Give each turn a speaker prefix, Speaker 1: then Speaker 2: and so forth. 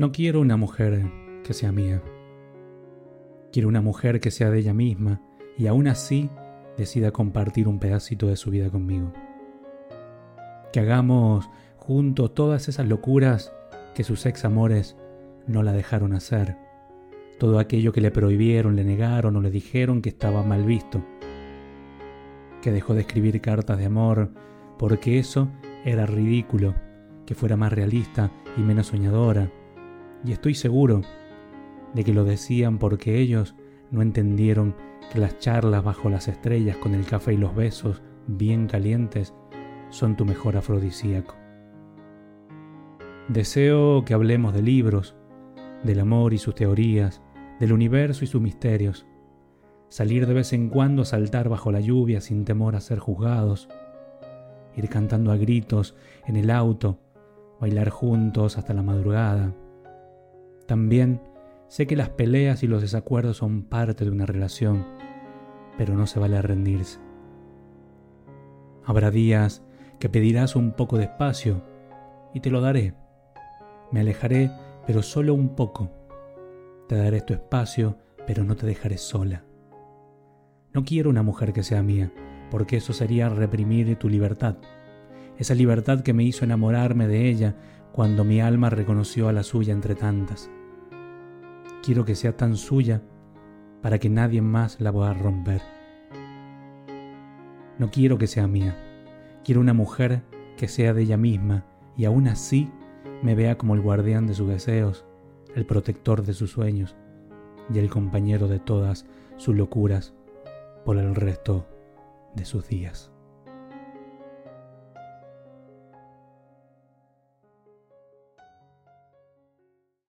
Speaker 1: No quiero una mujer que sea mía. Quiero una mujer que sea de ella misma y aún así decida compartir un pedacito de su vida conmigo. Que hagamos juntos todas esas locuras que sus ex amores no la dejaron hacer. Todo aquello que le prohibieron, le negaron o le dijeron que estaba mal visto. Que dejó de escribir cartas de amor porque eso era ridículo, que fuera más realista y menos soñadora. Y estoy seguro de que lo decían porque ellos no entendieron que las charlas bajo las estrellas con el café y los besos bien calientes son tu mejor afrodisíaco. Deseo que hablemos de libros, del amor y sus teorías, del universo y sus misterios, salir de vez en cuando a saltar bajo la lluvia sin temor a ser juzgados, ir cantando a gritos en el auto, bailar juntos hasta la madrugada. También sé que las peleas y los desacuerdos son parte de una relación, pero no se vale rendirse. Habrá días que pedirás un poco de espacio y te lo daré. Me alejaré, pero solo un poco. Te daré tu espacio, pero no te dejaré sola. No quiero una mujer que sea mía, porque eso sería reprimir tu libertad. Esa libertad que me hizo enamorarme de ella cuando mi alma reconoció a la suya entre tantas. Quiero que sea tan suya para que nadie más la pueda romper. No quiero que sea mía. Quiero una mujer que sea de ella misma y aún así me vea como el guardián de sus deseos, el protector de sus sueños y el compañero de todas sus locuras por el resto de sus días.